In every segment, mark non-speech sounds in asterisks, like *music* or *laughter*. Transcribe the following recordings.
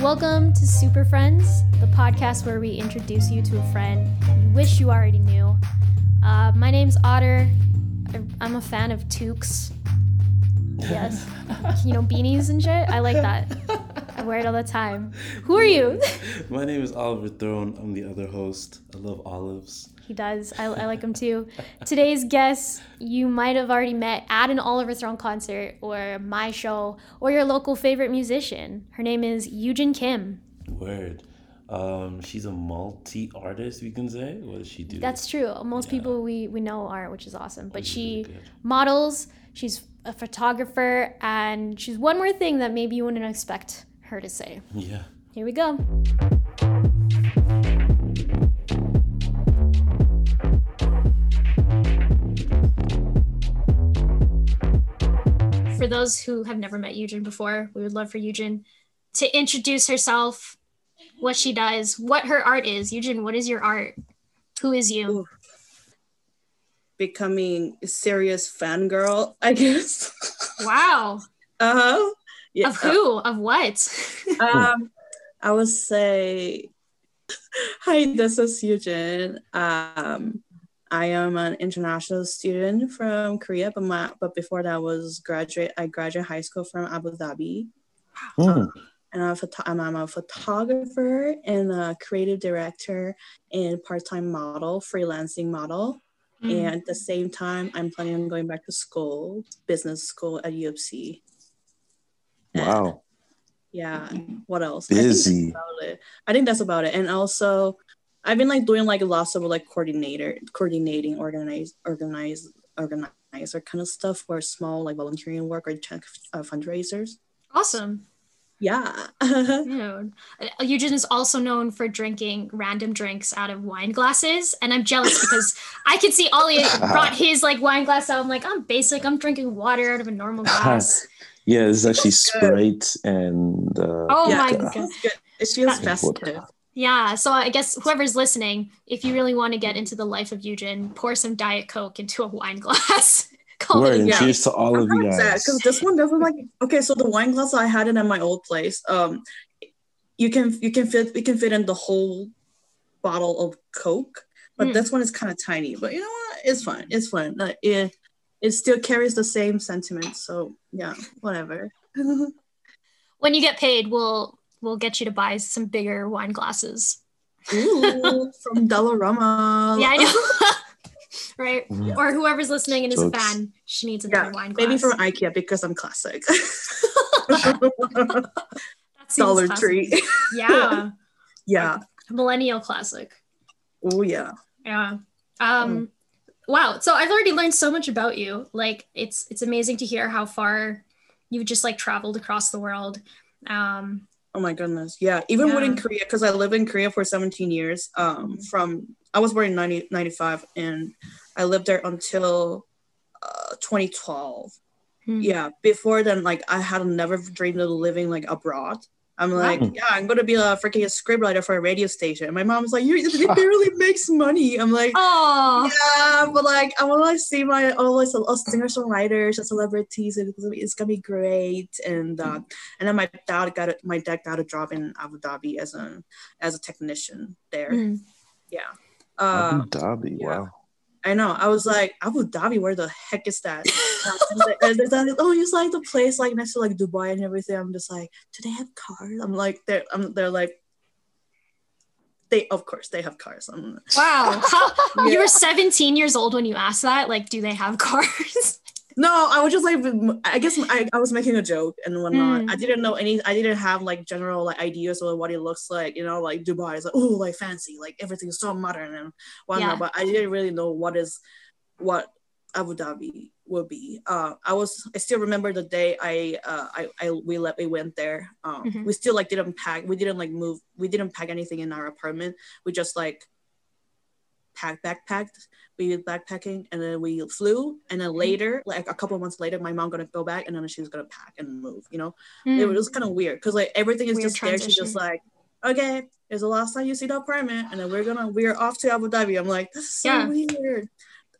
Welcome to Super Friends, the podcast where we introduce you to a friend you wish you already knew. Uh, my name's Otter. I'm a fan of toques. Yes. *laughs* you know, beanies and shit. I like that. Wear it all the time. *laughs* Who are you? My name *laughs* is Oliver Throne. I'm the other host. I love olives. He does. I, I like him too. Today's guest, you might have already met at an Oliver Throne concert or my show or your local favorite musician. Her name is Eugen Kim. Word. Um, she's a multi artist, we can say. What does she do? That's true. Most people we, we know are, which is awesome. But she really models, she's a photographer, and she's one more thing that maybe you wouldn't expect her to say. yeah. Here we go. For those who have never met Eugen before, we would love for Eugen to introduce herself, what she does, what her art is. Eugen, what is your art? Who is you? Ooh. becoming a serious fangirl, I guess. *laughs* Wow. uh-huh. Yeah. Of who? Of what? *laughs* Um, I would say, hi, this is Eugen. Um, I am an international student from Korea, but my but before that was graduate. I graduated high school from Abu Dhabi, Mm. and I'm a, photo- I'm I'm a photographer and a creative director and part-time model, freelancing model. Mm. And at the same time, I'm planning on going back to school, business school at U of C. Wow. Yeah. What else? I think that's Busy. about it. I think that's about it. And also, I've been like doing like lots of like coordinator, coordinating, organize, organize, organizer kind of stuff for small like volunteering work or check uh, fundraisers. Awesome. Yeah. *laughs* Dude. Uh, Eugen is also known for drinking random drinks out of wine glasses, and I'm jealous *laughs* because I could see Ollie brought *laughs* his like wine glass out. I'm like, I'm basic. I'm drinking water out of a normal glass. Yeah, it's actually good. Sprite and uh, Oh yeah, my it god. It feels festive. Yeah. So I guess whoever's listening, if you really want to get into the life of Eugen, pour some Diet Coke into a wine glass. *laughs* Call word. it And Yeah. cheers to all of you guys. because this one doesn't like okay so the wine glass i had it at my old place um you can you can fit you can fit in the whole bottle of coke but Hmm. this one is kind of tiny but you know what it's fine it's fine Like, it it still carries the same sentiment so yeah whatever *laughs* when you get paid, we'll we'll get you to buy some bigger wine glasses. Ooh, *laughs* from Dollarama Yeah, I know. *laughs* right. Yeah. Or whoever's listening and is a fan, she needs another yeah wine glass. maybe from ikea because i'm classic dollar classic. tree Yeah. yeah Millennial classic. oh yeah Yeah. Um wow. So I've already learned so much about you. Like it's it's amazing to hear how far you've just like traveled across the world. Um Oh my goodness. Yeah. Even when in Korea, because I lived in Korea for 17 years. Um, from I was born in 90, 95 and I lived there until uh 2012. hmm. Yeah. Before then, like I had never dreamed of living like abroad. I'm like, Wow. yeah, I'm gonna be a freaking scriptwriter for a radio station. And my mom's like, you it *laughs* barely makes money. I'm like, Oh yeah, but like I want to like see my all like all singer songwriters and celebrities, and it's gonna be, it's gonna be great. And uh, and then my dad got a, my dad got a job in Abu Dhabi as a as a technician there. Mm. Yeah, uh, Abu Dhabi. yeah. Wow. I know. I was like Abu Dhabi, where the heck is that? *laughs* and they're like, oh, it's like the place like next to like Dubai and everything. I'm just like, do they have cars? I'm like, they're I'm, they're like. They of course they have cars. I'm, wow. How, *laughs* You were 17 years old when you asked that. Like, do they have cars? No, I was just like, I guess I, I was making a joke and whatnot. Mm. I didn't know any, I didn't have like general like ideas of what it looks like. You know, like Dubai is like, oh, like fancy, like everything's so modern and whatnot. Yeah. But I didn't really know what is, what Abu Dhabi would be. Uh, I was, I still remember the day I, uh, I, I we let we went there. Um, Mhm. we still like didn't pack, we didn't like move, we didn't pack anything in our apartment. We just like packed backpacked we did backpacking and then we flew and then later like a couple months later my mom gonna go back and then she was gonna pack and move you know? It Mm. was kind of weird because like everything is Weird just there she's just like okay it's the last time you see the apartment and then we're gonna we're off to abu dhabi. I'm like that's so Yeah. weird.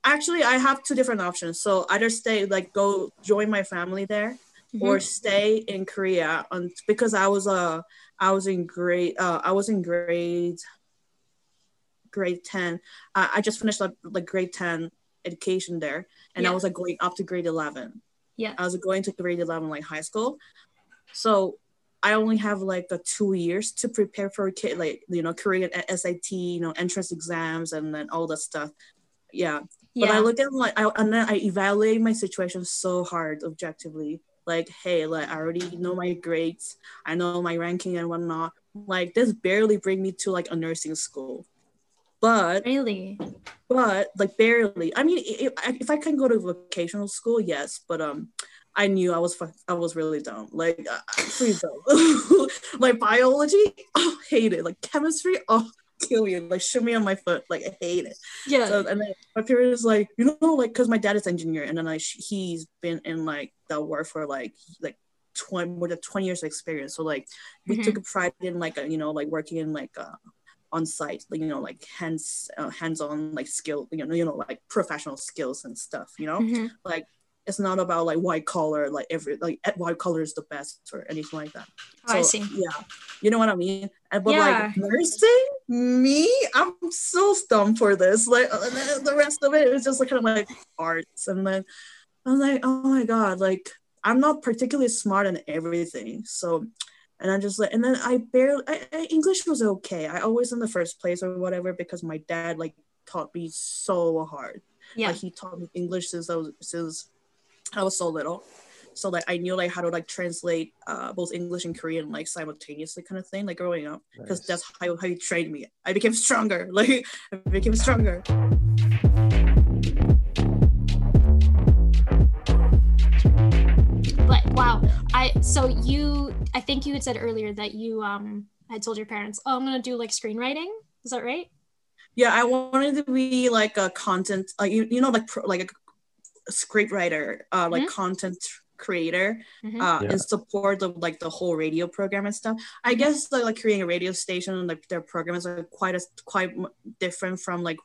Actually i have two different options so either stay like go join my family there or stay in Korea on because I was uh I was in grade uh I was in grade grade 10 uh, I just finished like, like grade 10 education there and Yeah. I was like going up to grade 11 Yeah. I was going to grade 11 like high school so I only have like the two years to prepare for kid like you know Korean SAT you know entrance exams and then all that stuff yeah but I Yeah. look at like I and then I evaluate my situation so hard objectively. Like, hey, like I already know my grades, I know my ranking and whatnot. Like this barely bring me to like a nursing school. But Really? but like barely. I mean, if, if I can go to vocational school, yes. But um, I knew I was fu- I was really dumb. Like uh, please don't. *laughs* like biology, oh, hate it. Like chemistry, oh, kill me. Like shoot me on my foot. Like I hate it. Yeah. So and then my parents like, you know, like because my dad is engineer, and then like sh- he's been in like the work for like like twenty more than twenty years of experience. So like we Mhm. took a pride in like a, you know like working in like uh on site, like you know like hands uh, hands on like skill, you know you know like professional skills and stuff. You know, Mhm. like it's not about like white collar like every like white collar is the best or anything like that. Oh, I see. Yeah, you know what I mean. And but Yeah. like nursing, me, I'm so dumb for this. Like uh, the rest of it was just like kind of like arts, and then I'm like, oh my god, like I'm not particularly smart in everything. So, and I just like, and then I barely I, I, English was okay. I always in the first place or whatever because my dad like taught me so hard. Yeah. Like he taught me English since I was since I was so little. So like I knew like how to like translate uh, both English and Korean like simultaneously kind of thing like growing up because Nice. that's how, how he trained me. I became stronger. *laughs* Like I became stronger. I so you I think you had said earlier that you um had told your parents, "Oh, I'm going to do like screenwriting." Is that right? Yeah, I wanted to be like a content like you, you know like pro, like a script writer, uh like content creator Mhm. uh, Yeah. and support of like the whole radio program and stuff. I guess like, like creating a radio station, and like their programs are quite as quite different from like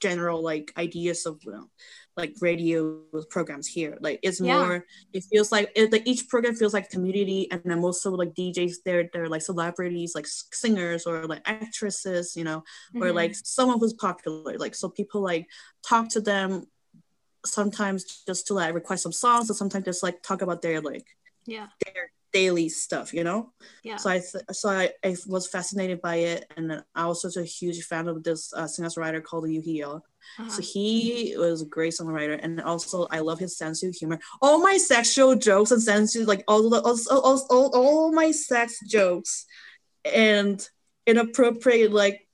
general like ideas of you know, like radio programs here. Like it's Yeah. more. It feels like it, like each program feels like community, and then most of like DJs, they're they're like celebrities, like singers or like actresses, you know, or Mhm. like someone who's popular. Like so people like talk to them sometimes just to like request some songs and sometimes just like talk about their like yeah. their daily stuff, you know. Yeah. So I th- so I, I was fascinated by it, and I was such a huge fan of this uh, singer-songwriter called Yoo Hee-yeol Uh-huh. So he was a great songwriter, and also I love his sense of humor. All my sexual jokes and sense of like all the all, all, all, all my sex jokes and inappropriate like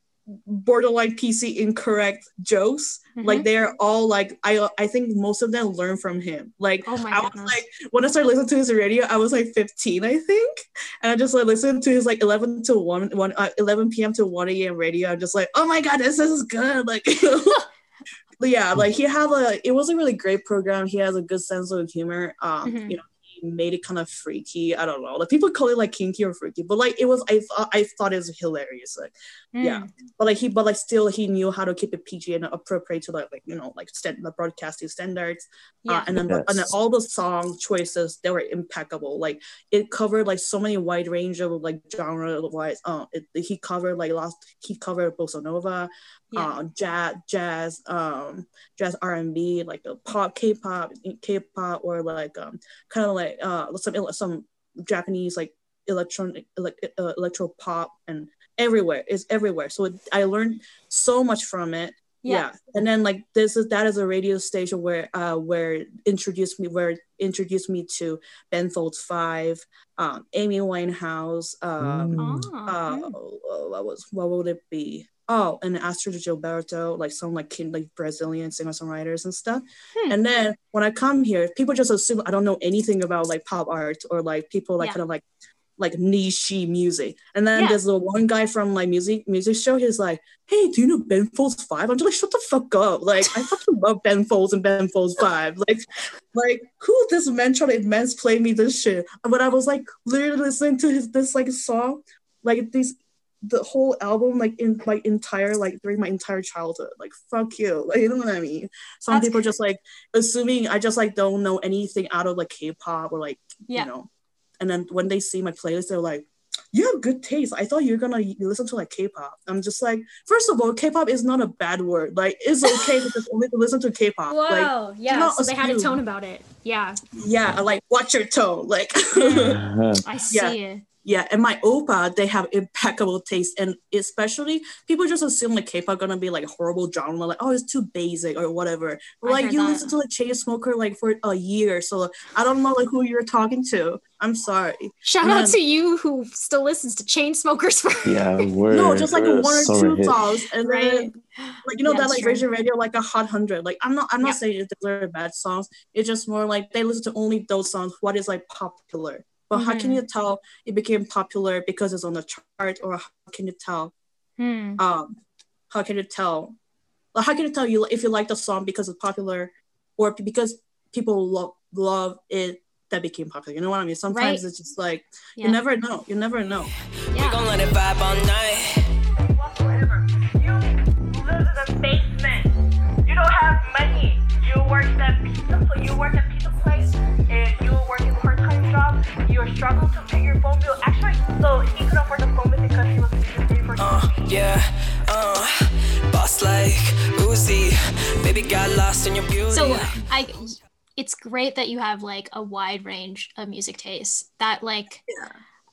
borderline PC incorrect jokes. Like Mhm. they're all like I I think most of them learn from him. Like Oh my I was like when I started listening to his radio, I was like 15, I think, and I just like listened to his like 11 to 1, 1 uh, 11 p.m. to 1 a.m. radio. I'm just like, oh my god, this is good. Like, *laughs* yeah, *laughs* like he had a it was a really great program. He has a good sense of humor. Um, Mhm. you know, made it kind of freaky. I don't know. Like people call it like kinky or freaky, but like it was I thought I thought it was hilarious. Like yeah. Mm. but like he but like still he knew how to keep it PG and appropriate to like like you know like stand the broadcasting standards. Yeah. Uh, and then and then all the song choices they were impeccable. Like it covered like so many wide range of like genre wise. Uh, it, he covered like lost he covered bossa nova, Yeah. uh, jazz, jazz, um, jazz R and B, like the pop, K-pop, K-pop, or like um, kind of like uh, some some Japanese like electronic like uh, electro pop and everywhere is everywhere. So it, I learned so much from it. Yeah. Yeah. and then like this is that is a radio station where uh where introduced me where introduced me to Ben Folds Five, um, Amy Winehouse, um. Ah, uh, what was what would it be? Oh, and Astrud Gilberto, like some like kin- like Brazilian singer songwriters and stuff. Hmm. And then when I come here, people just assume I don't know anything about like pop art or like people like Yeah. kind of like like niche music. And then Yeah. there's the one guy from like music music show. He's like, "Hey, do you know Ben Folds 5? I'm just like, "Shut the fuck up!" Like I fucking *laughs* love Ben Folds and Ben Folds Five. Like, like who this man trying to mansplain me this shit? But I was like literally listening to his this like song, like these the whole album like in my entire like during my entire childhood like fuck you *laughs* like you know what i mean some That's people just like assuming i just like don't know anything out of like k-pop or like Yeah. you know. And then when they see my playlist, they're like, "You have good taste. I thought you're gonna listen to like K-pop." I'm just like, first of all, K-pop is not a bad word. Like, it's okay *laughs* to just only listen to K-pop. Like, Whoa, yeah. not So they had a tone about it. Yeah, yeah, like watch your tone. Like, *laughs* I see Yeah. it. Yeah. And my opa, they have impeccable taste, and especially people just assume like K-pop gonna be like horrible genre, like oh, it's too basic or whatever. But like you that. listen to like Chainsmoker like for a year, so I don't know like who you're talking to. I'm sorry. Shout And out then- to you who still listens to Chainsmokers for Yeah, *laughs* we're no, just like we're one or two hit. songs, and Right. then like you know Yeah, that like true. Virgin Radio like a hot hundred. Like I'm not I'm not Yeah. saying that they're bad songs. It's just more like they listen to only those songs. What is like popular? But how can you tell it became popular because it's on the chart, or how can you tell? Hmm. Um, how can you tell? Like, how can you tell you if you like the song because it's popular, or because people love love it that became popular? You know what I mean? Sometimes Right. it's just like Yeah. you never know. You never know. We yeah. gon' let it vibe all night. whatsoever. You live in a basement. You don't have money. You work at pizza you work at pizza place job. You're struggling to pay your phone bill. Actually, so he could afford the phone bill because he was just paying for Uh, yeah, uh, boss like Uzi. Baby got lost in your beauty. So I, it's great that you have like a wide range of music tastes. That like, Yeah.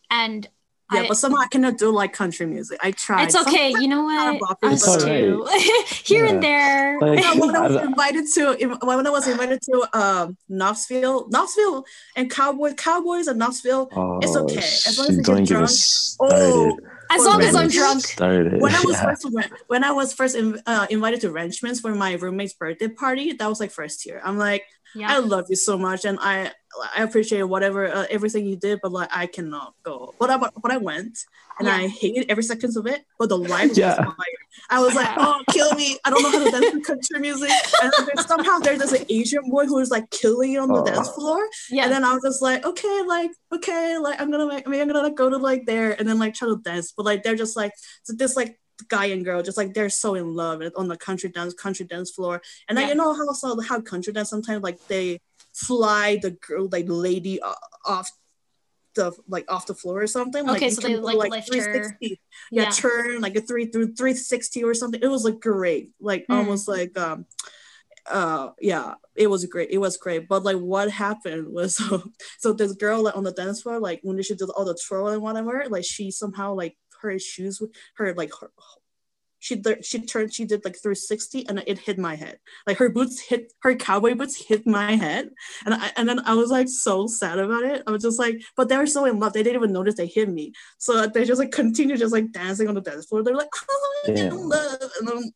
and Yeah, I, but somehow I cannot do like country music. I tried. it's okay. You know what? kinda Us boppy, too. but- Here Yeah. and there. Like, Yeah, when I was invited to when I was invited to um Knoxville, Knoxville and Cowboys, Cowboys and Knoxville. It's Oh, okay. As long as shit, you get get drunk. Oh. As long as I'm drunk. Started. When I was Yeah. first when I was first in, uh, invited to Ranchman's for my roommate's birthday party, that was like first year. I'm like, I love you so much, and I I appreciate whatever uh, everything you did, but like I cannot go. But I but I went, and Yeah. I hated every second of it. But the live Yeah. was fire. I was like, oh, *laughs* kill me! I don't know how to dance to country music, and there's, somehow there's this like, Asian boy who is like killing it on the Oh. dance floor, Yeah. and then I was just like, okay, like okay, like I'm gonna like, I mean, I'm gonna like, go to like there, and then like try to dance, but like they're just like so this like guy and girl just like they're so in love on the country dance country dance floor and then Yeah. you know how so how country dance sometimes like they fly the girl like lady off the like off the floor or something like Okay, you so they, go, like, lift her. 360 yeah, Yeah. turn like a three through 360 or something it was like great like Hmm. almost like um uh yeah it was great it was great but like what happened was *laughs* so, so this girl like on the dance floor like when she did all the twirl and whatever like she somehow like her shoes her like her she she turned she did like 360 and it hit my head like her boots hit her cowboy boots hit my head and I and then I was like so sad about it I was just like but they were so in love they didn't even notice they hit me so they just like continue just like dancing on the dance floor they're like oh, I'm Yeah. in love and then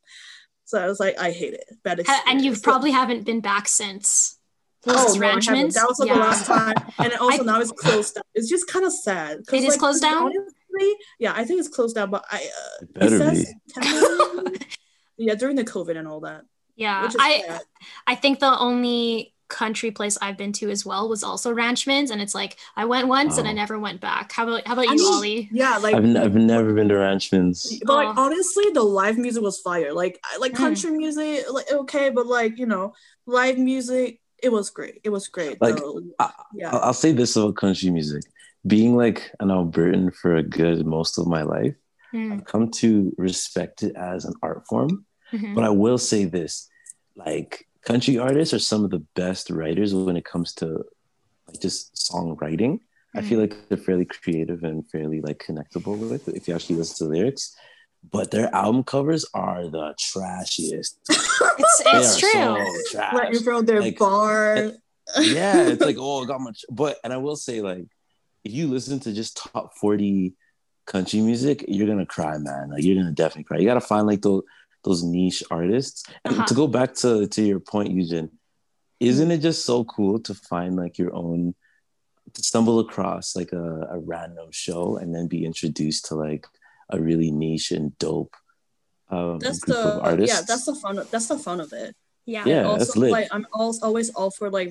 so I was like I hate it bad Ha- and you experience. probably haven't been back since. Oh, no, I haven't. Ranchman's? That was like Yeah. the last time, and then *laughs* also I- now it's closed down. It's just kind of sad it is like, closed down? Honestly, yeah, I think it's closed down. But I, uh, It better it says temporary. *laughs* yeah, during the COVID and all that. Yeah. I sad. I think the only country place I've been to as well was also Ranchman's, and it's like I went once and I Oh. never went back. How about how about I you, mean, Ollie? Yeah, like I've, n- I've never been to Ranchman's. but like Oh. honestly, the live music was fire. Like like Mm. country music, like okay, but like you know, live music, it was great. It was great. Like, though. I- yeah, I'll, I'll say this about country music. Being like an Albertan for a good most of my life, Hmm, I've come to respect it as an art form. mhm. But I will say this like, country artists are some of the best writers when it comes to like just songwriting. I feel like they're fairly creative and fairly like connectable with it if you actually listen to the lyrics. But their album covers are the trashiest. It's it's true. so trash. right in front of their like, bar. yeah, it's like, *laughs* oh, I got much. But and I will say, like, if you listen to just top 40 country music, you're gonna cry, man. Like you're gonna definitely cry. You gotta find like those those niche artists. And Uh-huh. to go back to to your point, Eugene, isn't it just so cool to find like your own to stumble across like a, a random show and then be introduced to like a really niche and dope um, that's group the of artists? yeah, that's the fun. Of, that's the fun of it. Yeah. Yeah, also that's lit. like i'm also always all for like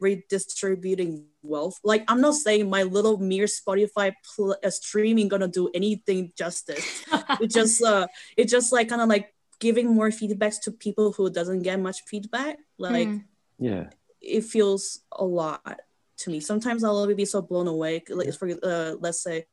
redistributing wealth like i'm not saying my little mere spotify pl- uh, streaming gonna do anything justice *laughs* it just uh it just like kind of like giving more feedbacks to people who doesn't get much feedback like Hmm. yeah. it feels a lot to me. Sometimes I'll be so blown away. Like for uh, let's say,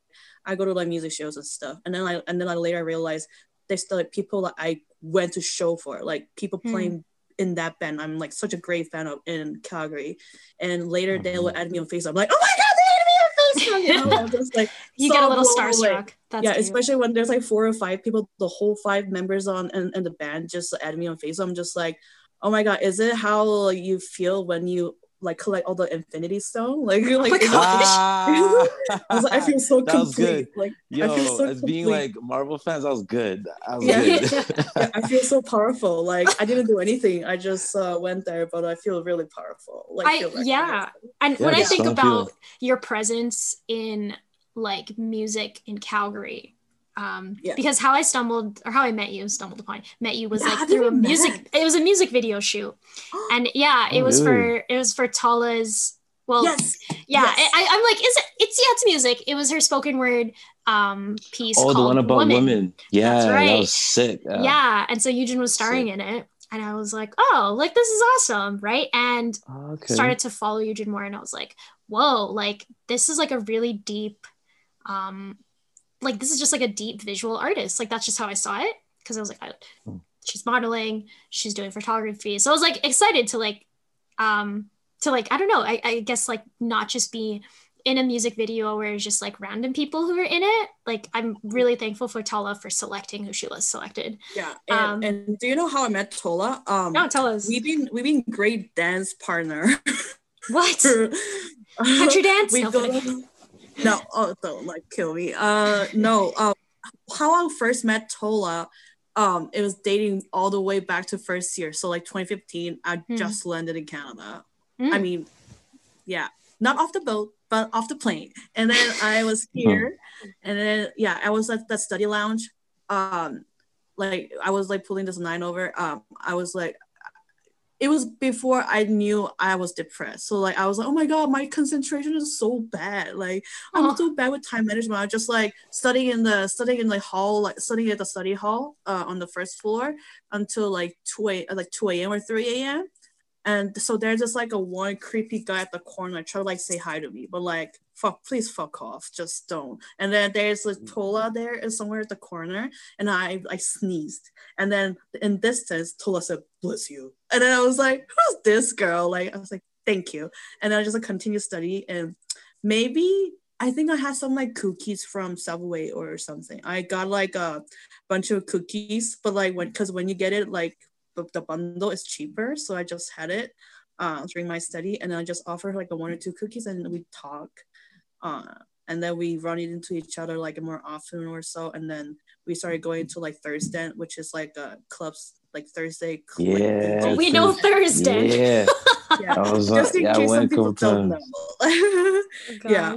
I go to like music shows and stuff, and then I and then I later realize there's still like people that I went to show for, like people Hmm. playing in that band. I'm like such a great fan of in Calgary, and later they mm-hmm. will add me on Facebook. I'm like, oh my god, they added me on Facebook. You know, I'm just like *laughs* You so get a little blown away. starstruck. That's yeah, cute. especially when there's like four or five people, the whole five members on and, and the band just add me on Facebook. I'm just like, oh my god, is it how you feel when you like collect all the Infinity Stone? Like, *laughs* like Oh my is it- Ah, I was like, I feel so *laughs* that was complete. good. Like, Yo, I feel so as being like Marvel fans, I was good. That was Yeah. good. *laughs* yeah, I feel so powerful. Like, I didn't do anything. I just uh, went there, but I feel really powerful. Like, I- yeah. and Yeah, when I think about feeling. your presence in like music in Calgary, um, Yeah. because how I stumbled or how I met you, stumbled upon, met you was Yeah, like through a we met? music. It was a music video shoot, *gasps* and yeah, it Oh, was really? for it was for Tala's. Well, yes. yeah, yes. I, I- I'm like, is it? It's yeah, it's music. It was her spoken word um piece. oh, the called one about Woman. women. Yeah, That's that right. was sick. Yeah, and so Eugen was starring in it, and I was like, oh, like this is awesome, right? And Okay. started to follow Eugen more, and I was like, whoa, like this is like a really deep, um, like this is just like a deep visual artist. Like that's just how I saw it because I was like, I, Hmm. she's modeling, she's doing photography, so I was like excited to like, um, to like I don't know, I, I guess like not just be in a music video where it's just like random people who are in it. Like I'm really thankful for Tala for selecting who she was selected. Yeah. And, Um, and do you know how I met Tola? Um, No, tell us we've been we've been great dance partner. *laughs* what country dance. *laughs* we No, go kidding. No oh don't like kill me. Uh no um how i first met tola um it was dating all the way back to first year. So like 2015 i Hmm. just landed in canada. Mm. i mean yeah not off the boat but off the plane. And then i was *laughs* here and then yeah i was at the study lounge. Um like i was like pulling this nine over. Um i was like it was before I knew I was depressed. So like I was like, oh my god, my concentration is so bad. Like I'm Oh. so bad with time management. I'm just like studying in the studying in the hall, like studying at the study hall uh, on the first floor until like two a like two a.m. or three a.m. And so there's just like a one creepy guy at the corner try to like say hi to me, but like fuck, please fuck off, just don't. And then there's a Tola there is somewhere at the corner, and I I sneezed, and then in distance Tola said bless you, and then I was like who's this girl? Like I was like thank you, and then I just like continue study, and maybe I think I had some like cookies from Subway or something. I got like a bunch of cookies, but like when because when you get it like the, the bundle is cheaper, so I just had it uh, during my study, and then I just offered like a one or two cookies, and we talk, uh, and then we run it into each other like more often or so, and then we started going to like Thursday, which is like a clubs like Thursday. cl- like, Yeah, things- we know Thursday. Yeah, *laughs* yeah. I was Just in yeah, case some went a people couple don't times. know. *laughs* Yeah.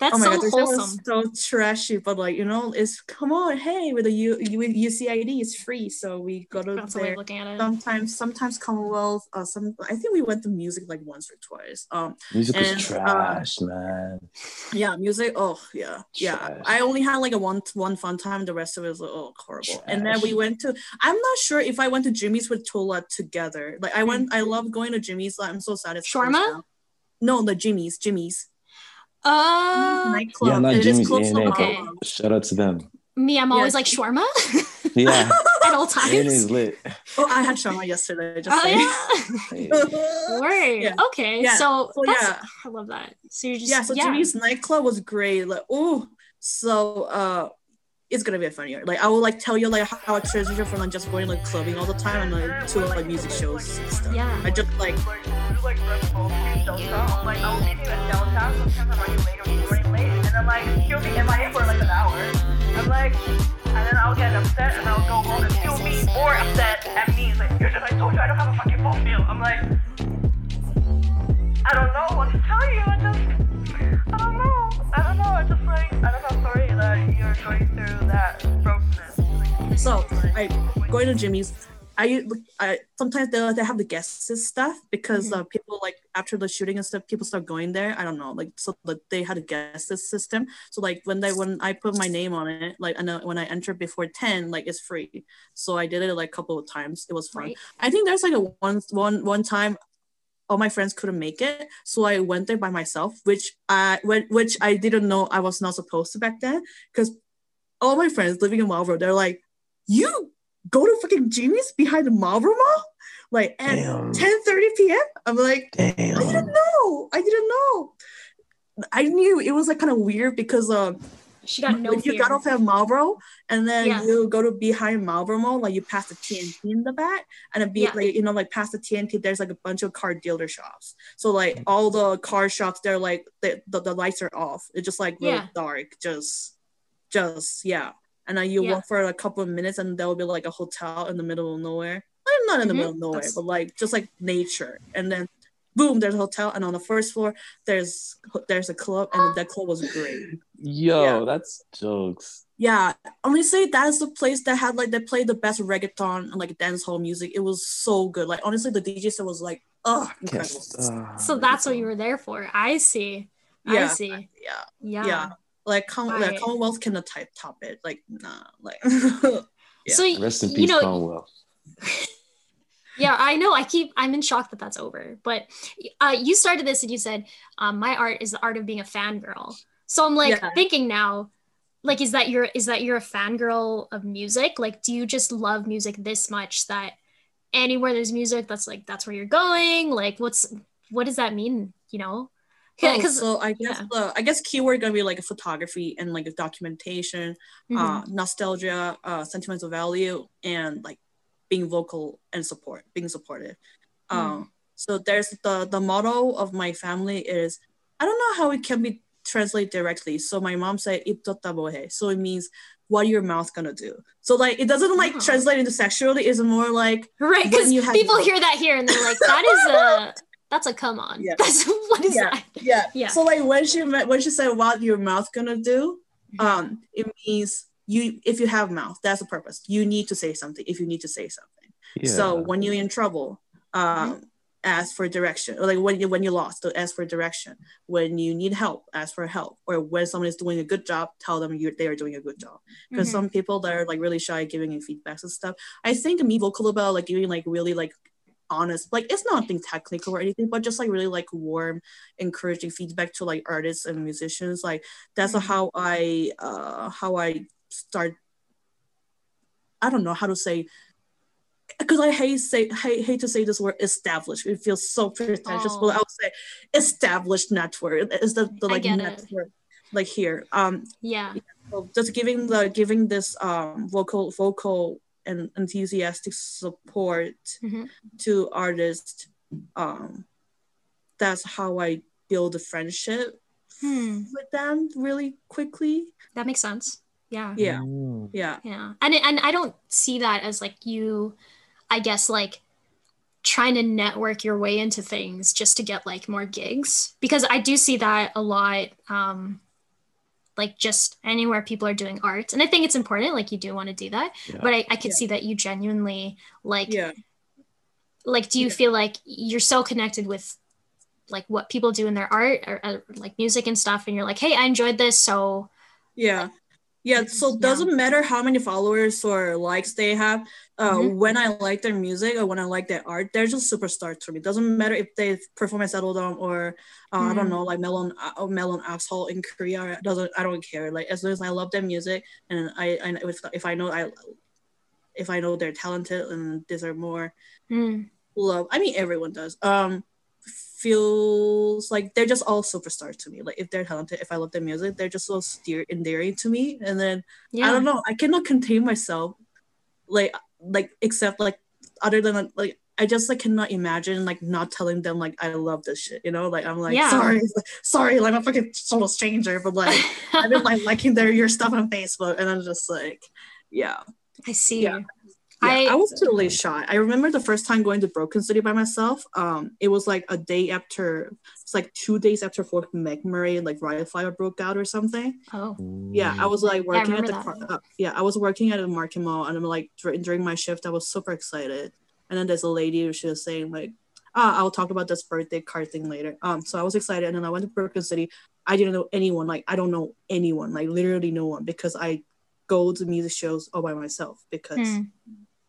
Gosh. That's oh my so god, wholesome. so trashy, but like you know, it's come on, hey, with the U, U with UCID, it's free, so we go to That's the way there. looking at it. Sometimes, sometimes Commonwealth. Uh, some I think we went to music like once or twice. Um, Music was And, uh, trash, man. yeah, music. Oh yeah, yeah. I only had like a one one fun time. The rest of it was like, oh horrible. And then we went to. I'm not sure if I went to Jimmy's with Tola together. Like I went. I love going to Jimmy's. Like, I'm so sad. It's closed Shawarma? down. No, the Jimmy's. Jimmy's Uh, nightclub. Yeah, not It is Jimmy's close to A&A, Okay. But shout out to them. me, I'm Yeah. always like shawarma *laughs* Yeah, at all times. is lit. Oh, I had shawarma yesterday. Just Oh saying. yeah. *laughs* Word. Yeah. Okay. Yeah. So, So, yeah. I love that. So you're just yeah, so yeah. Jimmy's nightclub was great. Like, oh, so uh, it's gonna be a fun year. Like, I will like tell you like how I transitioned from like just going like clubbing all the time and like to like music shows and stuff. Yeah. I just like like, like Red Bull in downtown. Like, I will meet you in downtown. Sometimes I'm running late or he's running late. And then, like, he'll be MIA for like an hour. I'm like, and then I'll get upset and I'll go home and he'll be more upset at me. He's like, you're just, I told you I don't have a fucking phone bill. I'm like, I don't know what to tell you. I just, I don't know. I don't know. I just like, I don't know. Sorry that you're going through that brokenness. so I going to Jimmy's. I, I sometimes they they have the guests and stuff because uh, people like after the shooting and stuff, people start going there. I don't know, like so like they had a guest system. So like when they when I put my name on it, like and uh, when I enter before ten, like it's free. So I did it like a couple of times. It was fun. Right. I think there's like a one one one time all my friends couldn't make it, so I went there by myself, which I which I didn't know I was not supposed to back then, because all my friends living in Marlborough, they're like, "You go to fucking Jimmy's behind the Marlborough Mall, like at Damn. 10 30 p.m." I'm like, I didn't know. I didn't know. I knew it was like kind of weird because um She got no you fear. got off at Marlborough and then Yeah. you go to behind Marlborough Mall, like you pass the T&T in the back, and it be Yeah. like you know like past the T&T, there's like a bunch of car dealer shops. So like all the car shops, they're like the the, the lights are off. It's just like really Yeah. dark, just just yeah. And then you Yeah. walk for a couple of minutes, and there will be like a hotel in the middle of nowhere. Like, not in the Mhm. middle of nowhere, That's- but like just like nature. And then boom, there's a hotel, and on the first floor there's there's a club, and that club was great. Yo, Yeah. that's jokes. Yeah, honestly, that's the place that had like they played the best reggaeton and like dance hall music. It was so good. Like honestly, the DJ set was like, oh, incredible. Ah, so that's what you were there for. I see. I see. Yeah, Yeah. yeah. Like, Com- like Right. Commonwealth cannot type top it. Like, nah, like. *laughs* Yeah. So Rest in you peace, know, Commonwealth. *laughs* yeah, I know. I keep. I'm in shock that that's over. But uh, you started this and you said, um, "My art is the art of being a fangirl." So I'm like Yeah. thinking now, like, is that you're is that you're a fangirl of music? Like, do you just love music this much that anywhere there's music, that's like that's where you're going? Like, what's what does that mean? You know? Oh, Because so I guess uh, I guess keyword gonna be like a photography and like a documentation, Mm-hmm. uh, nostalgia, uh, sentimental value, and like being vocal and support, being supportive. Mm. Um, so there's the the motto of my family is I don't know how it can be translated directly. So my mom said "iptotabohe," so it means what your mouth gonna do. So like it doesn't like Oh. translate into sexuality It's more like right, because have- people hear that here and they're like, that is a *laughs* that's a come on. Yeah. *laughs* That's what is Yeah. that? yeah. Yeah. So like when she met, when she said what your mouth gonna do, Mhm. um, it means you if you have mouth, that's the purpose. You need to say something if you need to say something. Yeah. So when you're in trouble, um, ask for direction. Or like when you when you lost, ask for direction. When you need help, ask for help. Or when someone is doing a good job, tell them you they are doing a good job. Because Mhm. some people that are like really shy giving you feedbacks and stuff. I think me vocal about like giving like really like honest like it's nothing technical or anything but just like really like warm encouraging feedback to like artists and musicians like that's Mhm. how i uh how i start i don't know how to say because I hate say hate, hate to say this word established. It feels so pretentious, Oh. but I would say established network is the, the like get it. network like here. Um Yeah. so just giving the giving this um vocal vocal and enthusiastic support Mhm. to artists um that's how i build a friendship Hmm. with them really quickly That makes sense. Yeah. yeah Mm. yeah Yeah. And and I don't see that as like you I guess like trying to network your way into things just to get like more gigs because I do see that a lot um like just anywhere people are doing art and I think it's important like you do want to do that Yeah. but I, I could Yeah. see that you genuinely like yeah like do you Yeah. feel like you're so connected with like what people do in their art or, or like music and stuff and you're like hey I enjoyed this so yeah yeah so Yeah. doesn't matter how many followers or likes they have uh, Mhm. when i like their music or when i like their art they're just superstars to me doesn't matter if they perform at Saddledome or uh, i don't Mm. know like melon uh, melon asshole in korea doesn't i don't care like as long as i love their music and i, I if, if i know i if i know they're talented and deserve more mm, love i mean everyone does um feels like they're just all superstars to me. Like if they're talented if i love their music they're just so steer endearing to me. And then yeah. i don't know i cannot contain myself like like except like other than like i just like cannot imagine like not telling them like i love this shit you know? Like i'm like Yeah. sorry sorry like i'm a fucking total stranger but like *laughs* i've been like liking their your stuff on facebook. And i'm just like yeah. I see. Yeah. Yeah, I, I- was totally shy. I remember the first time going to Broken City by myself. Um, it was like a day after, it's like two days after Fort McMurray, like wildfire broke out or something. oh Yeah, I was like working at the car- uh, yeah, I was working at a market mall, and I'm like dur- during my shift, I was super excited. And then there's a lady who she was saying like, ah, I'll talk about this birthday card thing later. Um, so I was excited, and then I went to Broken City. I didn't know anyone. Like I don't know anyone. Like literally no one because I go to music shows all by myself because Hmm.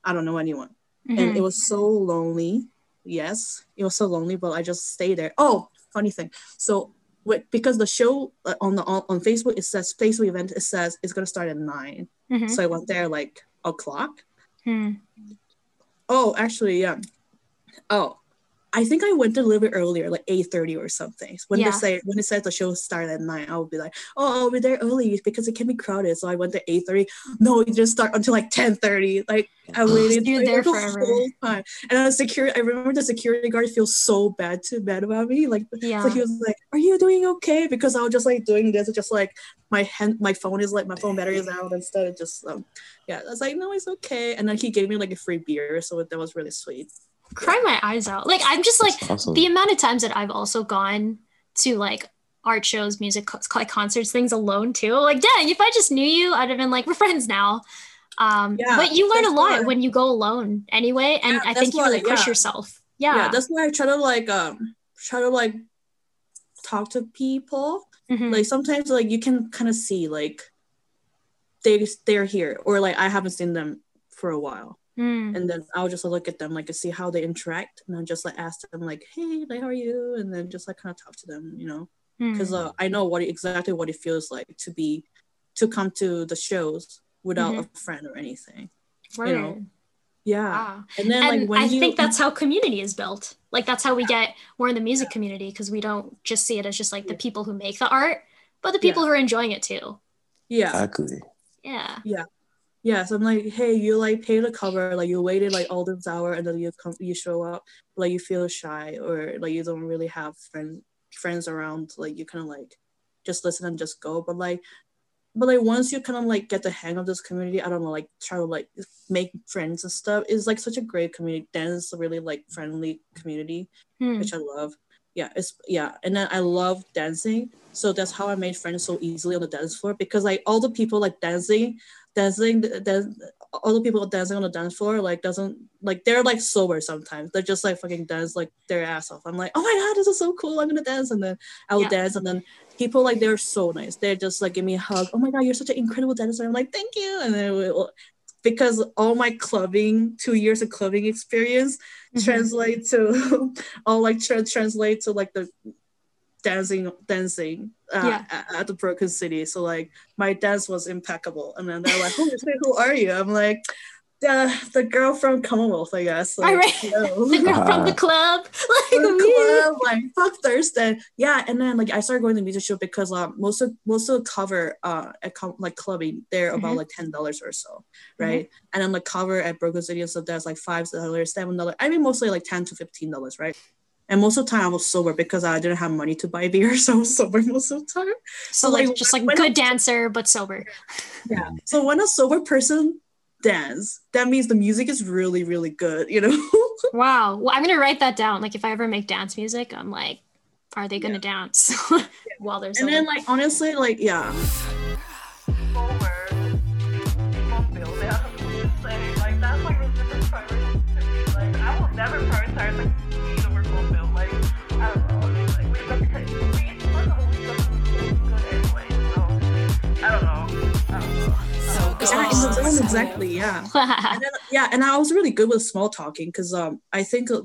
I don't know anyone Mhm. and it was so lonely yes, it was so lonely, but I just stayed there. Oh, funny thing. So with, because the show uh, on the on, on Facebook it says Facebook event it says it's gonna start at 9 Mhm. So I went there like o'clock. Hmm. Oh, actually, yeah. Oh, I think I went a little bit earlier, like eight thirty or something. When Yeah. they say when it says the show started at nine, I would be like, oh, I'll be there early because it can be crowded. So I went to eight thirty. *gasps* No, it just start until like ten thirty. Like I waited You're there the forever. whole time. And the security, I remember the security guard feels so bad too bad about me. Like Yeah. so he was like, "Are you doing okay?" Because I was just like doing this, just like my hand, my phone is like my phone battery is out instead of just um, yeah. I was like, "No, it's okay." And then he gave me like a free beer, so that was really sweet. Cry my eyes out. Like I'm just like awesome. the amount of times that I've also gone to like art shows, music, co- like concerts, things alone too. Like, dang, if I just knew you, I'd have been like, *laughs* we're friends now. Um, Yeah, but you learn a lot why- when you go alone anyway, and Yeah, I think you why, really push yeah. yourself. Yeah. Yeah, that's why I try to like um try to like talk to people. Mhm. Like sometimes like you can kind of see like they they're here or like I haven't seen them for a while. Mm. and then I'll just look at them like and see how they interact, and then just like ask them like, "Hey, like, how are you?" And then just like kind of talk to them, you know, Mm. because uh, I know what exactly what it feels like to be to come to the shows without a friend or anything. you know, Yeah, Wow. and then and like when I you think that's how community is built. Like that's how we get more in the music community because we don't just see it as just like the people who make the art, but the people who are enjoying it too. yeah Exactly. Yeah. yeah. Yeah, so I'm like, hey, you like pay the cover, like you waited like all this hour, and then you come, you show up, like you feel shy or like you don't really have friends friends around, like you kind of like just listen and just go, but like but like once you kind of like get the hang of this community, I don't know, like try to like make friends and stuff. It's like such a great community. Dance a really like friendly community, Hmm. which I love. Yeah, it's yeah, and then I love dancing, so that's how I made friends so easily on the dance floor because like all the people like dancing, dancing, dan- all the people dancing on the dance floor like doesn't like they're like sober sometimes. They're just like fucking dance like their ass off. I'm like, oh my god, this is so cool. I'm gonna dance, and then I'll Yeah. dance, and then people like they're so nice. They're just like give me a hug. Oh my god, you're such an incredible dancer. I'm like, thank you. And then we, because all my clubbing, two years of clubbing experience, Mhm. translate to *laughs* all like tra- translate to like the dancing dancing uh, Yeah. at, at the Broken City. So like my dance was impeccable. And then they're like, "Holy shit, who are you?" I'm like. The, the girl from Commonwealth, I guess. Like, Alright. yo. *laughs* The girl from the club. *laughs* Like, Fuck me. club, like fuck Thursday. Yeah, and then like I started going to music show because uh, most of most of the cover uh at com- like clubbing they're about Mhm. like ten dollars or so, right? And then the cover at Broken City and stuff that's like five dollars, seven dollars. I mean mostly like ten to fifteen dollars, right? And most of the time I was sober because I didn't have money to buy beer, *laughs* so I was sober most of the time. So So, like like, just like when- good dancer but sober. Yeah. So when a sober person dance, that means the music is really really good, you know. *laughs* Wow. Well, I'm gonna write that down. Like if I ever make dance music, I'm like, are they gonna dance *laughs* while they're and sober? then like honestly, like yeah. sober won't feel Yeah, in the zone, exactly. Yeah. *laughs* and then, yeah, and I was really good with small talking because um I think uh,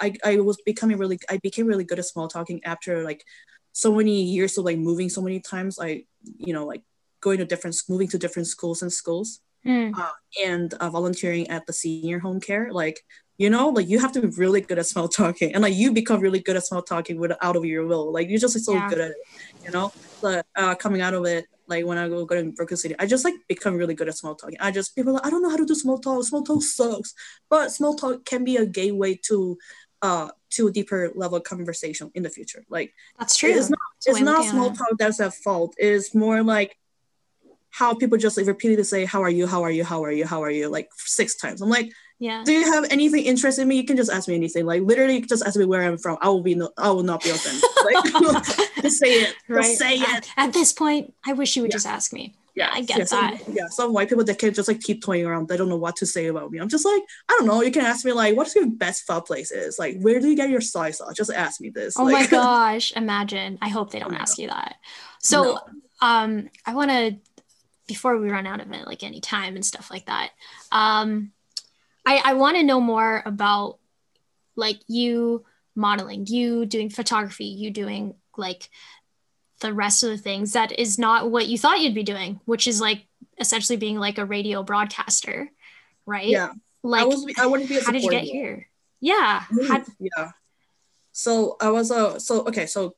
I I was becoming really I became really good at small talking after like so many years of like moving so many times. I you know like going to different moving to different schools and schools Mm. uh, and uh, volunteering at the senior home care like you know like you have to be really good at small *laughs* talking and like you become really good at small talking without out of your will like you're just like, so Yeah. good at it you know but uh, coming out of it like when I go go to Broken City, I just like become really good at small talking. I just people are like, I don't know how to do small talk. Small talk sucks, but small talk can be a gateway to uh to a deeper level of conversation in the future. Like That's true. it's not it's not small talk that's at fault. It's more like how people just like repeatedly say, How are you? How are you? How are you? How are you? Like six times. I'm like, Yeah. do you have anything interested in me? You can just ask me anything. Like literally just ask me where I'm from. I will be no I will not be offended. *laughs* Like *laughs* just say it. Right. Just say it. At, at this point, I wish you would Yeah. just ask me. Yeah, I get yeah, some, that. yeah, some white people that can just like keep toying around. They don't know what to say about me. I'm just like, I don't know. You can ask me like, what's your best pho place is? Like, where do you get your soy sauce? Just ask me this. Oh my *laughs* gosh, imagine. I hope they don't No. ask you that. So, No. um, I want to, before we run out of it, like any time and stuff like that, um, I, I want to know more about like you modeling, you doing photography, you doing like the rest of the things that is not what you thought you'd be doing, which is like essentially being like a radio broadcaster, right? Yeah. Like, I was I wanted to be a how did you get here? Yeah. How, yeah. So I was a so okay so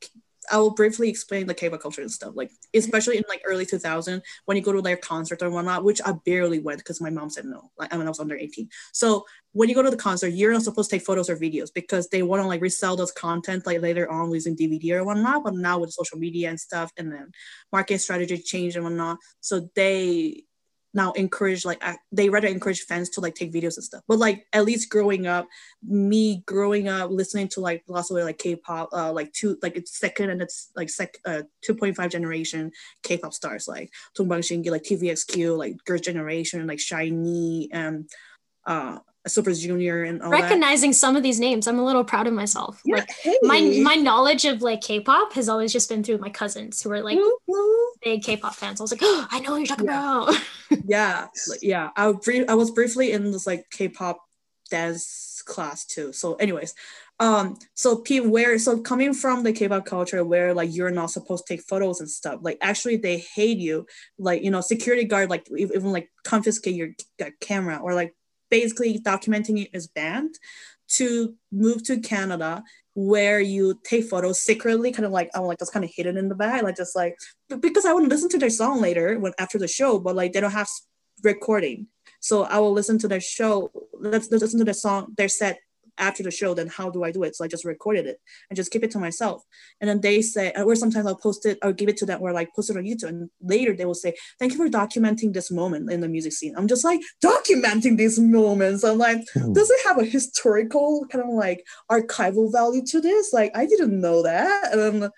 I will briefly explain the K-pop culture and stuff like especially in like early 2000 when you go to their concert or whatnot which I barely went because my mom said no like I mean I was under 18 so when you go to the concert you're not supposed to take photos or videos because they want to like resell those content like later on using DVD or whatnot but now with social media and stuff and then market strategy change and whatnot so they now encourage like ac- they rather encourage fans to like take videos and stuff. But like at least growing up me growing up listening to like lots of like k-pop uh like two like it's second and it's like sec uh 2.5 generation k-pop stars like Dongbang Shingi like tvxq like girls generation like SHINee and uh super junior and all that recognizing some of these names, I'm a little proud of myself. yeah, Like hey. my my knowledge of like K-pop has always just been through my cousins who are like woo. big K-pop fans. I was like, oh, I know what you're talking Yeah. about. *laughs* yeah yeah i i was briefly in this like k-pop dance class too so anyways um so p where so coming from the k-pop culture where like you're not supposed to take photos and stuff like actually they hate you like you know security guard like even like confiscate your c- camera or like basically documenting it is banned to move to canada where you take photos secretly kind of like i'm like just kind of hidden in the bag like just like because i would listen to their song later when after the show but like they don't have recording. So i will listen to their show let's let's listen to their song their set after the show then how do i do it? So i just recorded it and just keep it to myself. And then they say or sometimes i'll post it or give it to them or like post it on youtube. And later they will say thank you for documenting this moment in the music scene. I'm just like documenting these moments? I'm like does it have a historical kind of like archival value to this? Like i didn't know that. And then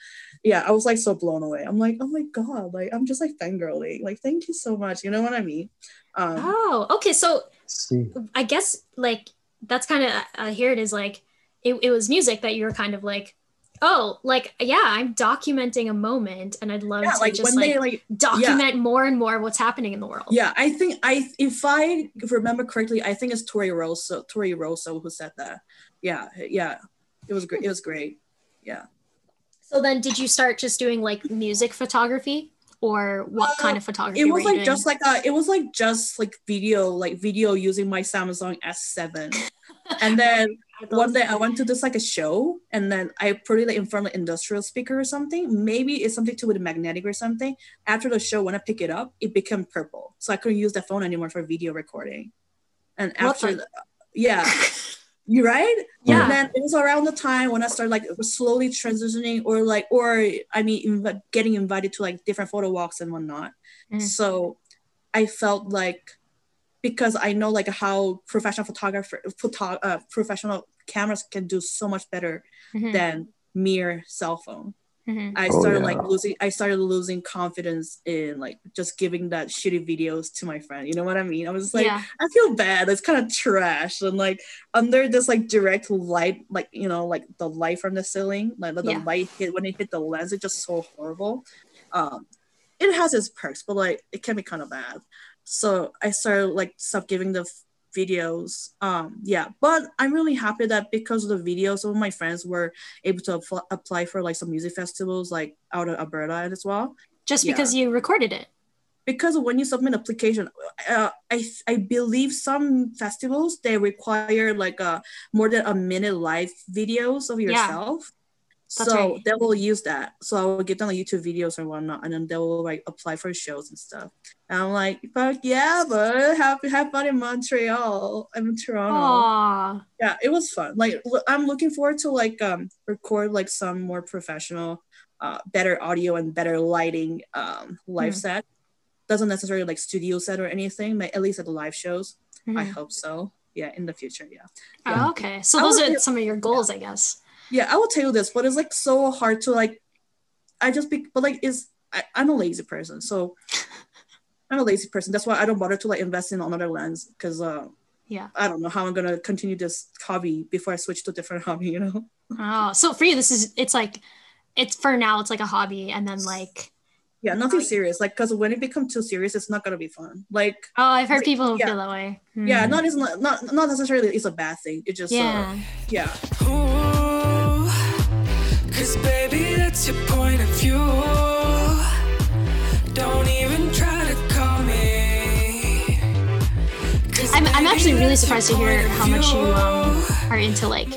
yeah i was like so blown away. I'm like oh my god like i'm just like fangirling. Like thank you so much. You know what i mean? Um oh, okay. So See, I guess like that's kind of uh, here it is like it, it was music that you were kind of like oh like yeah i'm documenting a moment and i'd love yeah to like just when like, they like document more and more what's happening in the world. Yeah i think i if i remember correctly i think it's tori rosso tori rosso who said that. Yeah yeah. It was great it was great. Yeah. So then did you start just doing like music photography or what Uh, kind of photography it was like just like uh it was like just like video like video using my samsung s7 *laughs* and then one day I went to this like a show and then I put it in front of an industrial speaker or something. Maybe it's something to do with magnetic or something. After the show, when I pick it up, it became purple. So I couldn't use the phone anymore for video recording. And after the, yeah. *laughs* You right? Yeah. And then it was around the time when I started like slowly transitioning or like or I mean inv- getting invited to like different photo walks and whatnot. Mhm. So I felt like because I know like how professional photographer photo, uh, professional cameras can do so much better Mhm, than mere cell phone. Mhm. I Oh, started yeah. like losing I started losing confidence in like just giving that shitty videos to my friend. You know what I mean? I was like yeah I feel bad. It's kind of trash. And like under this like direct light, like you know, like the light from the ceiling, like the Yeah. light hit when it hit the lens, it's just so horrible. Um, it has its perks, but like it can be kind of bad. So I started like stop giving the f- videos. Um, yeah, but I'm really happy that because of the videos, some of my friends were able to appl- apply for like some music festivals like out of Alberta as well just yeah. because you recorded it because when you submit application uh, I, I believe some festivals they require like a more than a minute live videos of yourself That's so right. they will use that. So i will give them like youtube videos or whatnot and then they will like apply for shows and stuff. And i'm like fuck yeah but have, have fun in montreal i'm in toronto. Aw. yeah it was fun. Like i'm looking forward to like um record like some more professional uh better audio and better lighting um live Hmm. set. Doesn't necessarily like studio set or anything but at least at the live shows i Mhm. hope so. Yeah in the future yeah. Oh, okay. So I those are some of your goals i guess yeah i will tell you this but it's like so hard to like i just be but like is I, i'm a lazy person so *laughs* i'm a lazy person that's why i don't bother to like invest in another lens because uh Yeah. i don't know how i'm gonna continue this hobby before i switch to a different *laughs* hobby you know Oh, so for you, this is it's like it's for now. It's like a hobby, and then like yeah, nothing serious. Like, because when it becomes too serious, it's not gonna be fun. Like, Oh, I've heard people Yeah. feel that way. Hmm. yeah, not is not not not necessarily it's a bad thing. It just Yeah. uh, yeah. Cause baby, that's your point of view. Don't even try to call me. I'm, I'm actually really surprised to hear how much you um, are into like,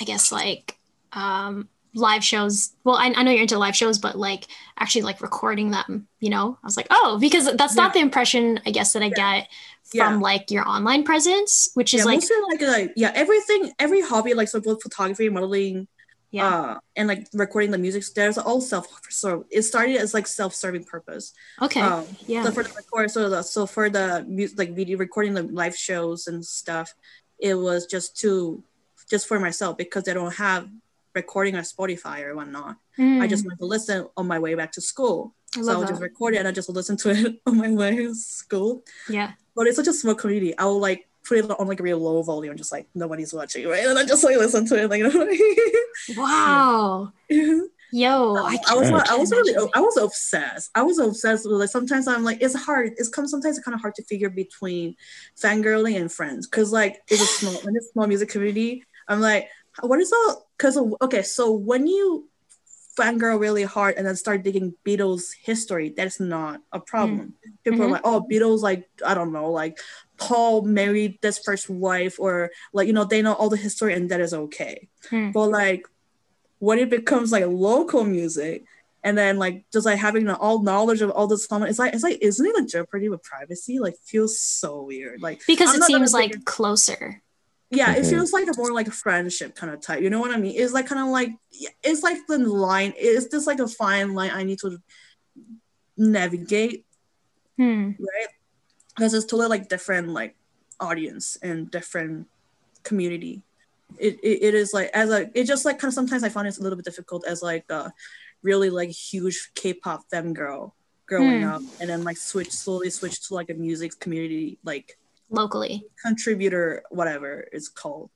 I guess like um, live shows. Well, I, I know you're into live shows, but like actually like recording them. You know, I was like, oh, because that's not the impression I guess that I get from Yeah. like your online presence, which is yeah, like, like like yeah, everything, every hobby like so both photography, modeling, yeah, uh, and like recording the music. There's all self. So it started as like self-serving purpose. okay, Um, yeah, So for the record, so the, so for the music, like video recording the live shows and stuff, it was just to just for myself because i don't have recording on Spotify or whatnot. Mm, I just went to listen on my way back to school. I So I love would just record it and I just listen to it *laughs* on my way to school. yeah, But it's such a small community. I will like put it on like a real low volume, just like nobody's watching, right? And I just like listen to it, like *laughs* wow, *laughs* yo, I, I was. I was really. I was obsessed. I was obsessed with like sometimes I'm like it's hard. It's come sometimes it's kind of hard to figure between fangirling and friends because like it's a small it's a small music community. I'm like, what is all? Because okay, so when you fangirl really hard and then start digging Beatles history, that's not a problem. People Mhm. are like, oh, Beatles, like I don't know, like Paul married this first wife, or like you know they know all the history and that is okay. Hmm. But like when it becomes like local music and then like just like having the all knowledge of all this song it's like it's like isn't it like jeopardy with privacy like feels so weird like because I'm it seems like figure- closer. yeah it Mhm. feels like a more like a friendship kind of type you know what i mean it's like kind of like it's like the line it's just like a fine line i need to navigate Hmm. right because it's totally like different like audience and different community. It, it, it is like as a it just like kind of sometimes i find it's a little bit difficult as like a really like huge k-pop femme girl growing Hmm. up and then like switch slowly switch to like a music community like Locally, contributor whatever it's called.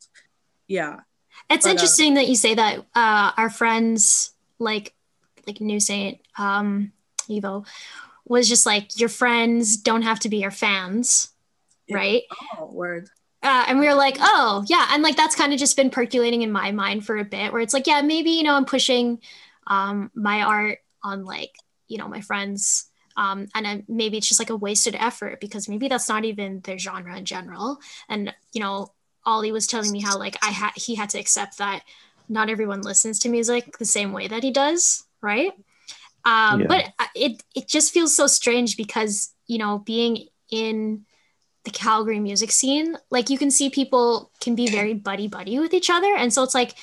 Yeah. It's But, uh, interesting that you say that uh, our friends like like New Saint um, Evo was just like your friends don't have to be your fans, right? oh word Uh, and we were like, oh yeah, and like that's kind of just been percolating in my mind for a bit, where it's like, yeah, maybe you know I'm pushing um, my art on like you know my friends. Um, and I, maybe it's just like a wasted effort because maybe that's not even their genre in general. And you know, Ollie was telling me how like I had he had to accept that not everyone listens to music the same way that he does, right? Um, Yeah. But it it just feels so strange because you know being in the Calgary music scene, like you can see people can be very buddy buddy with each other, and so it's like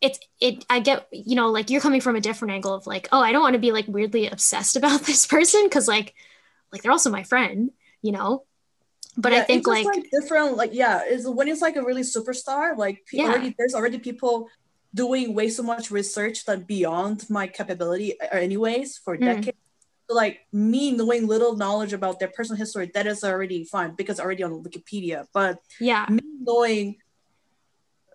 it's it. I get you know like you're coming from a different angle of like oh I don't want to be like weirdly obsessed *laughs* about this person because like like they're also my friend, you know. But I think it's just, like, different like yeah is when it's like a really superstar like pe- Yeah. already there's already people doing way so much research that beyond my capability uh, anyways for Mm. decades. So like me knowing little knowledge about their personal history that is already fine because already on wikipedia. But yeah. me knowing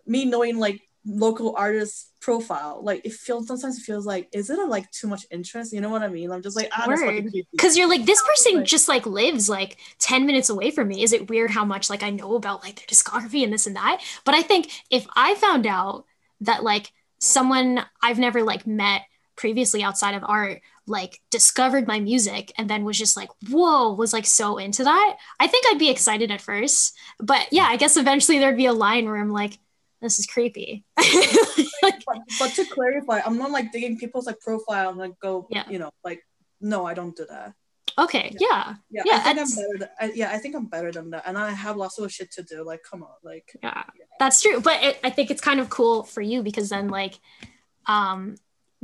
me knowing like local artist profile like it feels sometimes it feels like is it a, like too much interest? You know what i mean? I'm just like ah because you're like this person just like lives like 10 minutes away from me. Is it weird how much like i know about like their discography and this and that? But i think if i found out that like someone i've never like met previously outside of art like discovered my music and then was just like whoa was like so into that. I think i'd be excited at first but yeah i guess eventually there'd be a line where i'm like this is creepy. *laughs* Like, but, but to clarify i'm not like digging people's like profile and like go Yeah. you know like no i don't do that okay yeah yeah, Yeah, I think I'm better than, I, yeah i think i'm better than that and i have lots of shit to do like come on like yeah that's true but it, i think it's kind of cool for you because then like um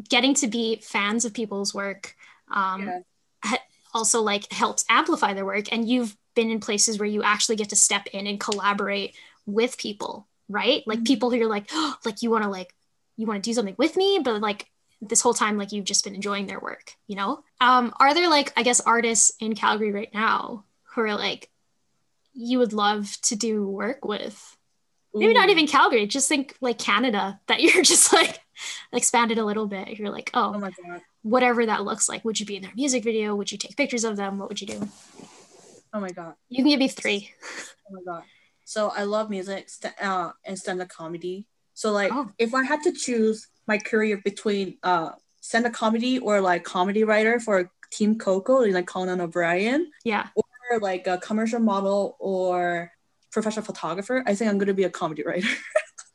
getting to be fans of people's work um Yeah. ha- also like helps amplify their work and you've been in places where you actually get to step in and collaborate with people right like Mhm. people who you're like oh, *gasps* like you want to like you want to do something with me but like this whole time like you've just been enjoying their work you know um are there like i guess artists in calgary right now who are like you would love to do work with maybe not even Calgary, just think like Canada *laughs* that you're just like expanded a little bit. You're like, Oh oh, my god. whatever that looks like. Would you be in their music video? Would you take pictures of them? What would you do? Oh my god. You can give me three. *laughs* Oh my god. So I love music st- uh, and stand-up comedy. So like Oh. if I had to choose my career between uh stand-up comedy or like comedy writer for Team Coco, like Conan O'Brien, Yeah. or like a commercial model or professional photographer, I think I'm gonna be a comedy writer. *laughs*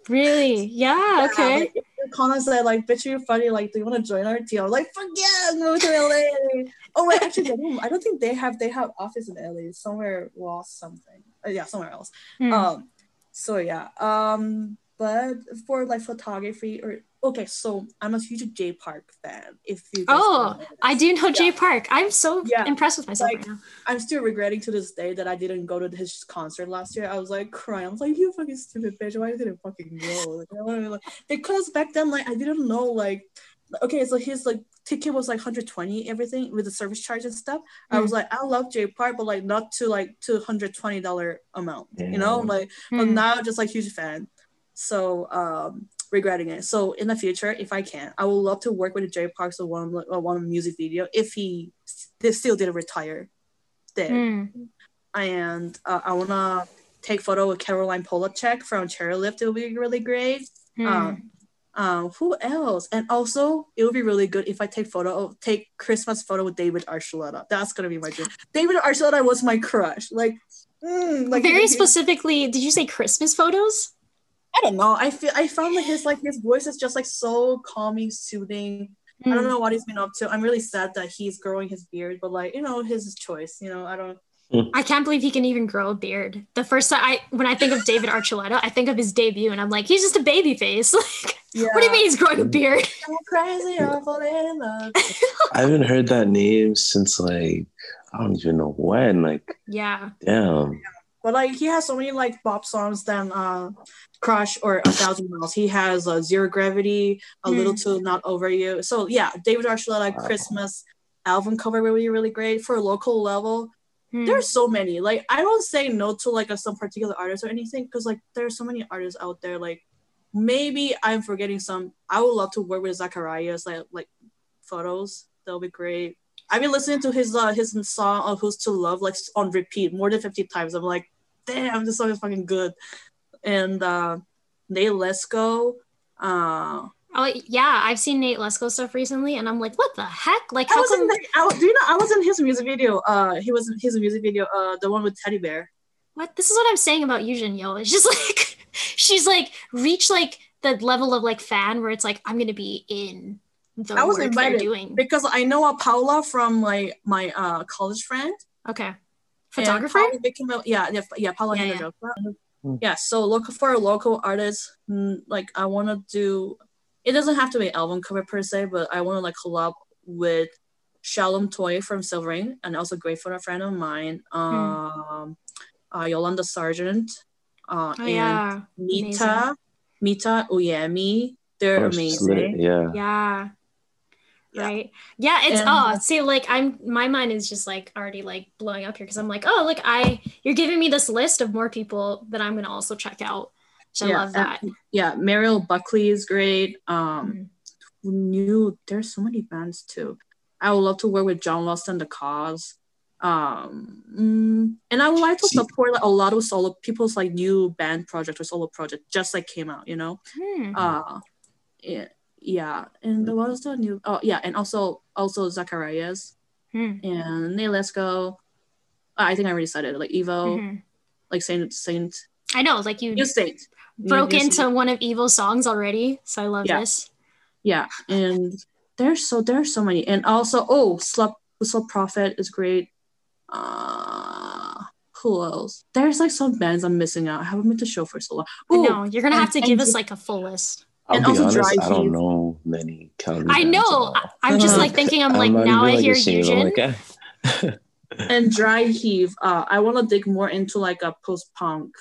Really? Yeah. Okay. Like, said like, "Bitch, you're funny. Like, do you want to join our team?" I'm like, "Fuck yeah, move to LA." oh wait, actually, I don't think they have they have office in LA. Somewhere lost something. Uh, yeah, somewhere else. Hmm. Um, so yeah. Um, but for like photography or okay, so I'm a huge Jay Park fan. If you guys Oh, I do know Jay Yeah. Park. I'm so Yeah, impressed with myself like- right now. I'm still regretting to this day that I didn't go to his concert last year. I was like crying. I was like, "You fucking stupid bitch! Why didn't fucking go?" Like, I wanna like, because back then, like, I didn't know, like, okay, so his like ticket was like 120 everything with the service charge and stuff. I was like, I love Jay Park, but like not to like to 120 dollar amount, you know, Yeah. like. But Hmm. now, just like huge fan. So um regretting it. So in the future, if I can, I would love to work with Jay Park so one uh, one music video if he s- still didn't retire. Then Hmm. and uh, I wanna take photo with Caroline Polachek from Chairlift. It will be really great. Hmm. Um, um, who else? And also, it would be really good if I take photo, take Christmas photo with David Archuleta. That's gonna be my dream. David Archuleta was my crush. Like, mm, like Very specifically, did you say Christmas photos? I don't know. I feel I found like his like his voice is just like so calming, soothing. I Hmm. don't know what he's been up to. I'm really sad that he's growing his beard, but like you know, his choice. You know, I don't. I can't believe he can even grow a beard. The first time I, when I think of David Archuleta, I think of his debut, and I'm like, he's just a baby face. *laughs* Like, Yeah. what do you mean he's growing a beard? *laughs* I'm crazy, I'm in love. *laughs* I haven't heard that name since like I don't even know when. Like, Yeah. damn. But like he has so many like pop songs than uh Crush or A Thousand Miles. He has uh, Zero Gravity, A Little Too Not Over You. So yeah, David Archuleta Wow. Christmas album cover will be really great for a local level. Hmm. There's so many. Like I don't say no to like some particular artist or anything because like there's so many artists out there. Like maybe I'm forgetting some. I would love to work with Zacharias like like photos. That'll be great. I've been listening to his uh his song of Who's to Love like on repeat more than 50 times. I'm like, damn, this song is fucking good. And uh Nate Lesko, uh Oh yeah, I've seen Nate Lesko stuff recently, and I'm like, what the heck? Like, I how in come? the, I, do you know I was in his music video. Uh he was in his music video, uh the one with Teddy Bear. What? This is what I'm saying about Yujin Yo. It's just *laughs* like she's like reached like the level of like fan where it's like I'm gonna be in the I was invited doing. Because I know a Paula from like my uh college friend. Okay. And Photographer? Paula became yeah, yeah, yeah, Paula Yeah, yeah, yeah. Hmm. yeah, so look for a local artist. mm, Like I want to do. It doesn't have to be album cover per se, but I want to like collab with Shalom Toy from Silvering and also great for a friend of mine, um, uh, Yolanda Sargent, uh, Hmm. Oh and yeah. Mita, Mita Uyemi. They're Oh, she's lit. amazing. Yeah. Yeah. Yeah. Right. Yeah, it's And- oh, see, like I'm my mind is just like already like blowing up here because I'm like, oh, look, I you're giving me this list of more people that I'm gonna also check out. So I Yeah, love that. and- yeah, Mariel Buckley is great. Um, Mhm. new there's so many bands too. I would love to work with John Lost and the Cause. Um, mm, and I would like to support like, a lot of solo people's like new band project or solo project just like came out, you know. Hmm. Uh, yeah, yeah. And what was the new? Oh yeah, and also also Zacharias Hmm. and Nay I think I already said it. Like Evo, Mhm. like Saint Saint I know, like you just Saint. broke New into one of Evo's songs already, so I love Yeah. this. yeah and there's so there's so many and also oh Slap Whistle Prophet is great uh who else there's like some bands i'm missing out i haven't been to show for so long Ooh, know you're gonna have to give us like a full list. I'll And be also honest, Dry I don't Heat. know many Calgary I know. I- I'm just like *laughs* thinking. I'm I'm like now I like, hear ashamed. Eugene. like, eh. *laughs* and dry heave uh i want to dig more into like a post-punk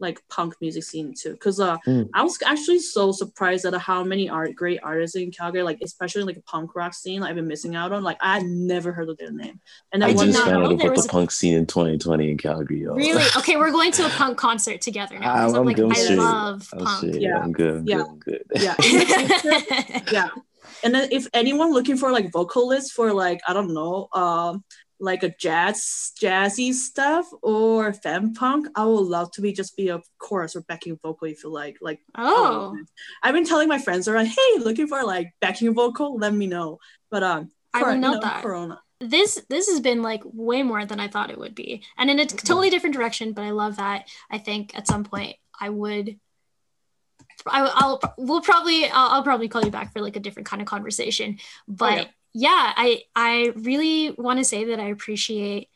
like punk music scene too. Cause uh, Mm. I was actually so surprised at how many art great artists in Calgary, like especially like a punk rock scene, I've been missing out on. Like I had never heard of their name, and I then did just found out there about was the a- punk scene in 2020 in Calgary. Yo. Really? *laughs* Okay, we're going to a punk concert together now. 'cause I'm I'm like, good I straight. love I'm punk. straight. Yeah. I'm good. I'm Yeah. good. Good. yeah, in the future, yeah. And then if anyone looking for like vocalists for like I don't know, um, like a jazz jazzy stuff or femme punk, I would love to be just be a chorus or backing vocal if you like. Like oh, I've been telling my friends around, hey, looking for like backing vocal, let me know. But um, I will note know, that. Corona. this this has been like way more than I thought it would be, and in a totally different direction. But I love that. I think at some point I would. I, I'll we'll probably I'll, I'll probably call you back for like a different kind of conversation, but yeah. Yeah, I I really want to say that I appreciate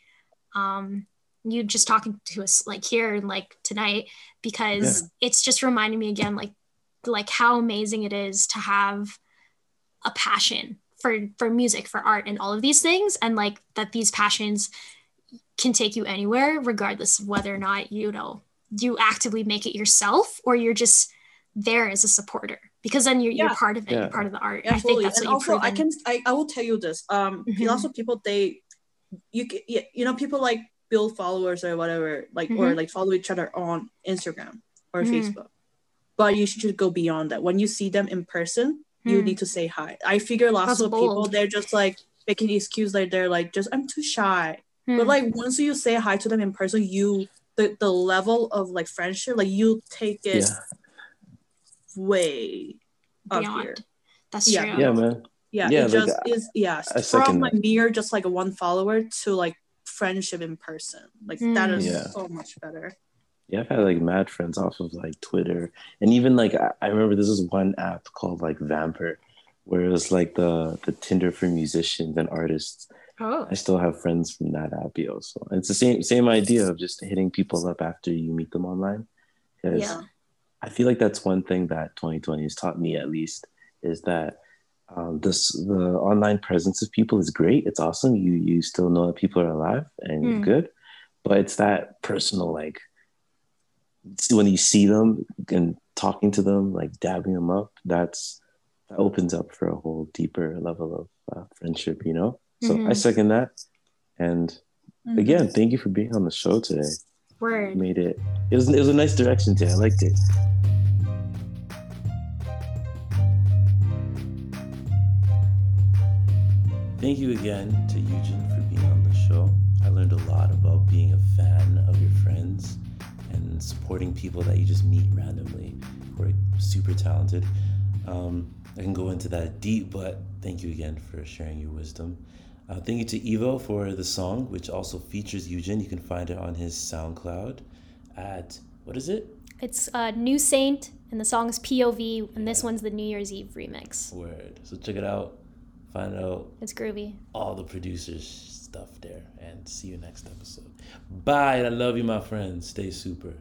um you just talking to us like here and like tonight because it's just reminding me again like like how amazing it is to have a passion for for music for art and all of these things and like that these passions can take you anywhere regardless of whether or not you know you actively make it yourself or you're just there as a supporter because then you're, you're part of it Yeah. you're part of the art i think that's and what you've also, I can I, I will tell you this. Um, Mhm. lots people they, you ca- you know people like build followers or whatever, like or Mhm. like follow each other on Instagram or Mhm. Facebook, but you should go beyond that. When you see them in person, you Hmm. need to say hi. I figure lots That's of people they're just like making excuse like they're like just I'm too shy. But Hmm. like once you say hi to them in person, you the the level of like friendship, like you take it Yeah. Way up beyond here. that's Yeah. true Yeah, man. Yeah, Yeah, it like, just I- is. Yeah, from like that. mere just like a one follower to like friendship in person. Like that Mm. is Yeah. so much better. Yeah, I've had like mad friends off of like Twitter, and even like I, I remember this is one app called like Vampr, where it was like the the Tinder for musicians and artists. oh I still have friends from that app, also. It's the same same idea of just hitting people up after you meet them online. Because yeah I feel like that's one thing that 2020 has taught me at least is that um, this the online presence of people is great. It's awesome. You you still know that people are alive and you're Mm. good, but it's that personal like when you see them and talking to them, like dabbing them up. That's that opens up for a whole deeper level of uh, friendship. You know. So I Mhm. second that. And Mm-hmm. again, thank you for being on the show today. Word Made it. It was it was a nice direction too. I liked it. Thank you again to Eugen for being on the show. I learned a lot about being a fan of your friends and supporting people that you just meet randomly who are super talented. Um, I can go into that deep, but thank you again for sharing your wisdom. Uh, thank you to Evo for the song, which also features Eugen. You can find it on his SoundCloud at, what is it? it's uh, new saint and the song is pov and this one's the new year's eve remix Word. So check it out. Find out it's groovy all the producers stuff there and see you next episode bye i love you my friends stay super